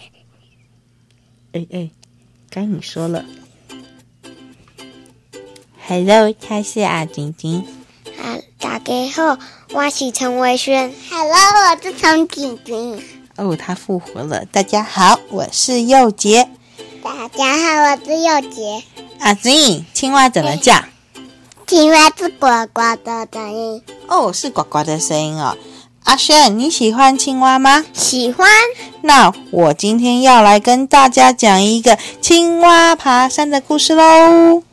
哎哎，该你说了。Hello，他是阿晶晶。啊，大家好，我是陈伟轩。Hello，我是陈晶晶。哦，他复活了。大家好，我是佑杰。大家好，我是佑杰。阿晶，青蛙怎么叫？青蛙是呱呱的声音。哦，是呱呱的声音哦。阿轩，你喜欢青蛙吗？喜欢。那我今天要来跟大家讲一个青蛙爬山的故事喽。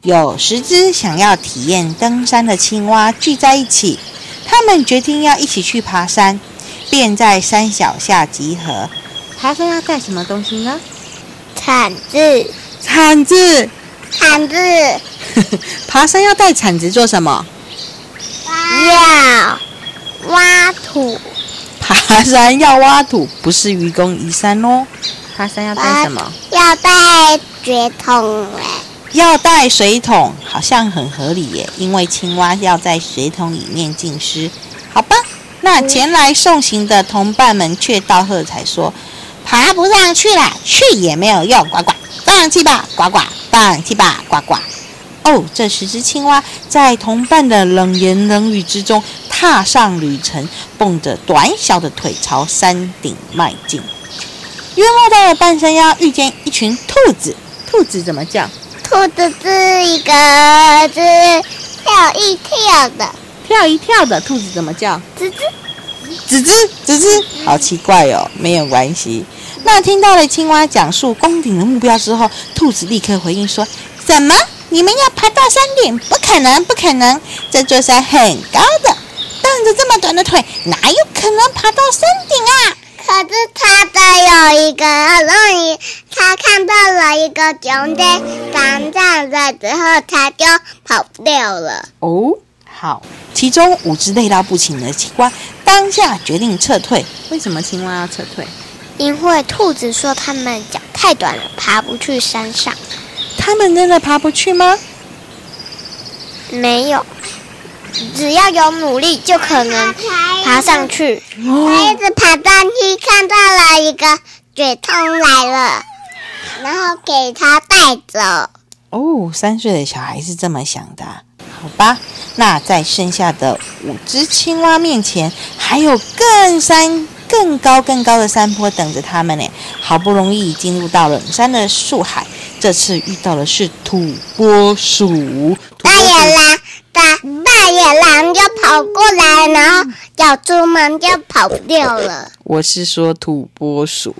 有十只想要体验登山的青蛙聚在一起，他们决定要一起去爬山，便在山脚下集合。爬山要带什么东西呢？铲子，铲子，铲子。爬山要带铲子做什么？要挖土。爬山要挖土，不是愚公移山哦。爬山要带什么？要带水桶哎要带水桶，好像很合理耶，因为青蛙要在水桶里面浸湿。好吧，那前来送行的同伴们却道贺才说：“爬不上去了，去也没有用，呱呱，放弃吧，呱呱，放弃吧，呱呱。”哦，这十只青蛙在同伴的冷言冷语之中踏上旅程，蹦着短小的腿朝山顶迈进。约莫到了半山腰，遇见一群兔子。兔子怎么叫？兔子是一个是跳一跳的，跳一跳的兔子怎么叫？吱吱，吱吱，吱吱，好奇怪哦。没有关系。那听到了青蛙讲述攻顶的目标之后，兔子立刻回应说：“怎么？你们要爬到山顶？不可能，不可能！这座山很高的，蹬着这么短的腿，哪有可能爬到山顶啊？”可是他的有一个让你，他看到了一个熊在山上的之后，他就跑掉了。哦，好，其中五只累到不行的青蛙当下决定撤退。为什么青蛙要撤退？因为兔子说它们脚太短了，爬不去山上。它们真的爬不去吗？没有。只要有努力，就可能爬上去。他一直爬上去，看到了一个水桶来了，然后给他带走。哦，三岁的小孩是这么想的，好吧？那在剩下的五只青蛙面前，还有更山、更高、更高的山坡等着他们呢。好不容易进入到冷山的树海，这次遇到的是土拨鼠。大野狼。大大野狼就跑过来，然后小猪们就跑掉了。我是说土拨鼠，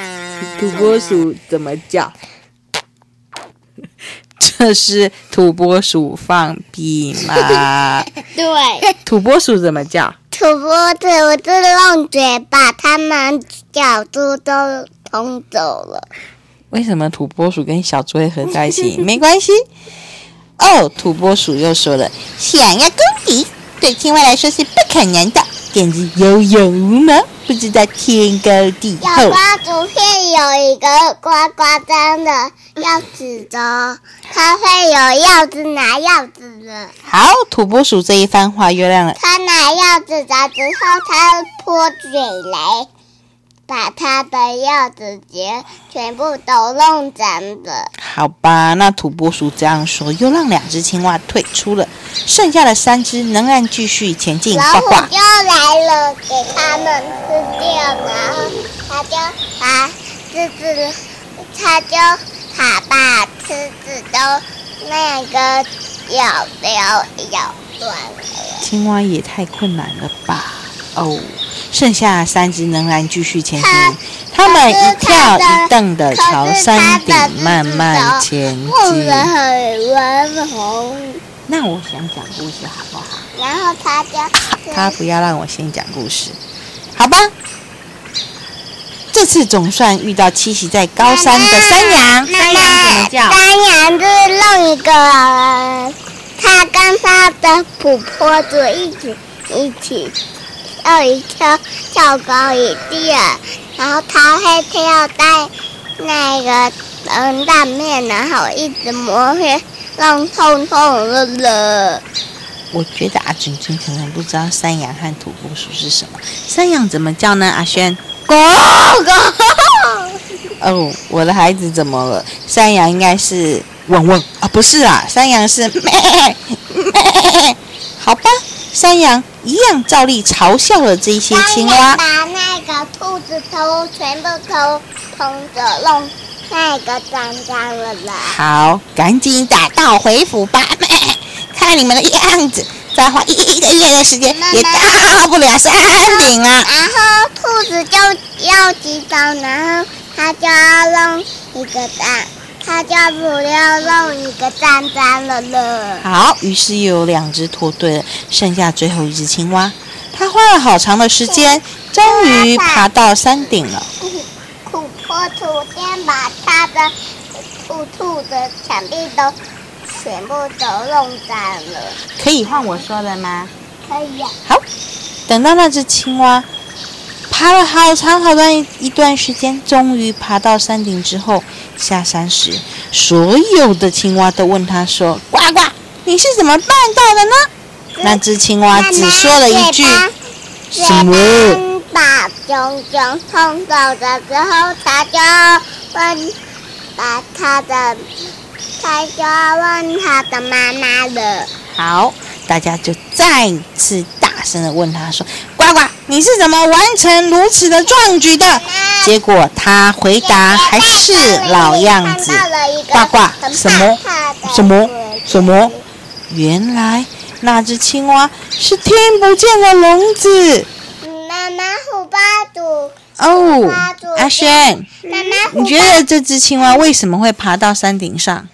土拨鼠怎么叫？这是土拨鼠放屁吗？对。土拨鼠怎么叫？土拨鼠是用嘴把它们小猪都冲走了。为什么土拨鼠跟小猪会合在一起？没关系。哦，土拨鼠又说了：“想要公敌，对青蛙来说是不可能的。简直有勇无谋，不知道天高地厚。”有瓜竹片有一个呱呱张的钥匙的，它会有钥匙拿钥匙的。好，土拨鼠这一番话又亮了它拿钥匙的之后，他泼水雷。把它的钥匙结全部都弄脏了。好吧，那土拨鼠这样说，又让两只青蛙退出了，剩下的三只仍然继续前进。老虎又来了，给他们吃掉，然后他就把狮子，他就他把狮子都那个咬掉、咬断了。青蛙也太困难了吧？哦。剩下三只仍然继续前行，他们一跳一蹬的朝山顶慢慢前进。那我想讲故事好不好？然后他就他不要让我先讲故事，好吧？这次总算遇到栖息在高山的山羊。山羊怎么叫？山羊是弄一个，他跟他的普坡主一起一起。跳一跳，跳高一点，然后他会跳在那个嗯上面，然后一直摸会让痛痛的了。我觉得阿君君可能不知道山羊和土拨鼠是什么。山羊怎么叫呢？阿轩，咕咕。哦，我的孩子怎么了？山羊应该是汪汪啊，不是啊，山羊是咩咩。好吧，山羊一样照例嘲笑了这些青蛙。把那个兔子头全部都通着弄那个脏脏了啦。好，赶紧打道回府吧！看你们的样子，再花一个月的时间也到不了山顶啊！然后兔子就要急走，然后它就要弄一个蛋，它就不要弄一个蛋蛋了了。好，于是又有两只脱队了，剩下最后一只青蛙。他花了好长的时间，终于爬到山顶了。土坡土先把他的兔兔的墙壁都全部都弄脏了。可以换我说的吗？可以呀、好，等到那只青蛙爬了好长好长一一段时间，终于爬到山顶之后，下山时，所有的青蛙都问他说：“呱呱，你是怎么办到的呢？”那只青蛙只说了一句：“什么？”把熊熊冲走的时候，他就问把他的，他就要问他的妈妈了。好，大家就再次大声的问他说：“呱呱，你是怎么完成如此的壮举的？”结果他回答还是老样子。呱呱，什么？什么？什么？原来那只青蛙是听不见的聋子。妈妈虎巴肚，哦，阿轩，妈妈你觉得这只青蛙为什么会爬到山顶上？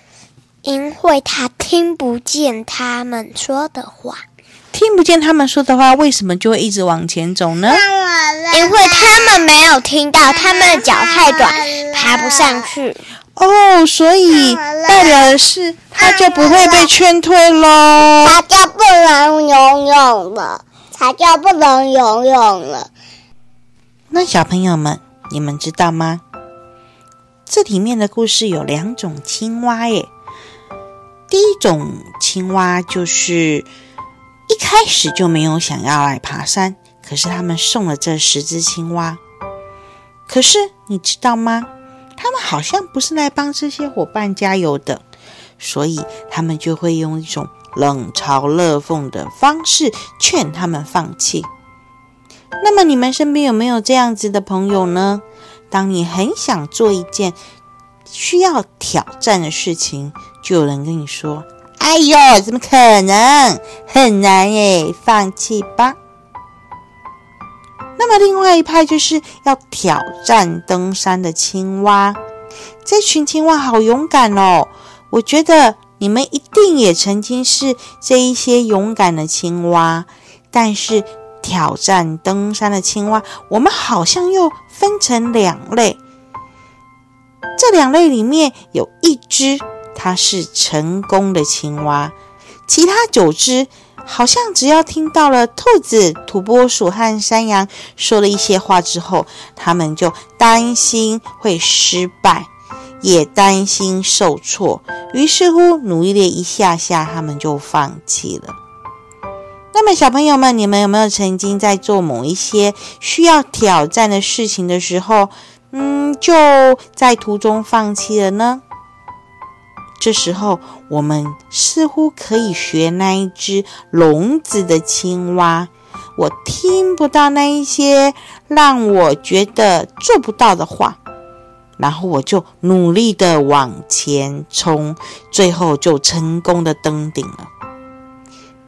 因为它听不见他们说的话，听不见他们说的话，为什么就会一直往前走呢？因为他们没有听到，他们的脚太短，爬不上去。哦，所以代表的是他就不会被劝退喽。他就不能游泳了，他就不能游泳了。那小朋友们，你们知道吗？这里面的故事有两种青蛙耶。第一种青蛙就是一开始就没有想要来爬山，可是他们送了这十只青蛙。可是你知道吗？他们好像不是来帮这些伙伴加油的，所以他们就会用一种冷嘲热讽的方式劝他们放弃。那么你们身边有没有这样子的朋友呢？当你很想做一件需要挑战的事情，就有人跟你说：“哎呦，怎么可能？很难耶，放弃吧。”那么另外一派就是要挑战登山的青蛙，这群青蛙好勇敢哦！我觉得你们一定也曾经是这一些勇敢的青蛙，但是挑战登山的青蛙，我们好像又分成两类。这两类里面有一只它是成功的青蛙，其他九只好像只要听到了兔子、土拨鼠和山羊说了一些话之后，他们就担心会失败，也担心受挫，于是乎努力了一下下，他们就放弃了。那么，小朋友们，你们有没有曾经在做某一些需要挑战的事情的时候，嗯，就在途中放弃了呢？这时候，我们似乎可以学那一只聋子的青蛙。我听不到那一些让我觉得做不到的话，然后我就努力的往前冲，最后就成功的登顶了。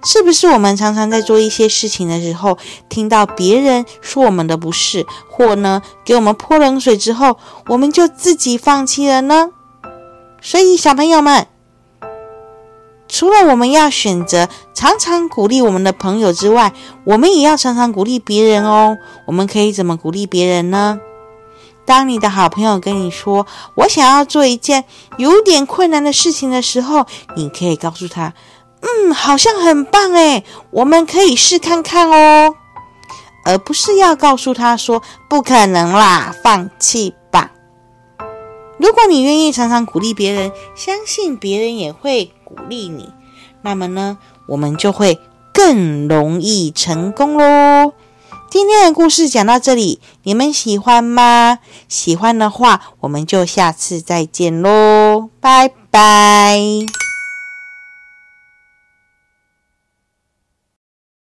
是不是我们常常在做一些事情的时候，听到别人说我们的不是，或呢给我们泼冷水之后，我们就自己放弃了呢？所以，小朋友们，除了我们要选择常常鼓励我们的朋友之外，我们也要常常鼓励别人哦。我们可以怎么鼓励别人呢？当你的好朋友跟你说“我想要做一件有点困难的事情”的时候，你可以告诉他：“嗯，好像很棒诶，我们可以试看看哦。”而不是要告诉他说“不可能啦，放弃”。如果你愿意常常鼓励别人，相信别人也会鼓励你，那么呢，我们就会更容易成功喽。今天的故事讲到这里，你们喜欢吗？喜欢的话，我们就下次再见喽，拜拜。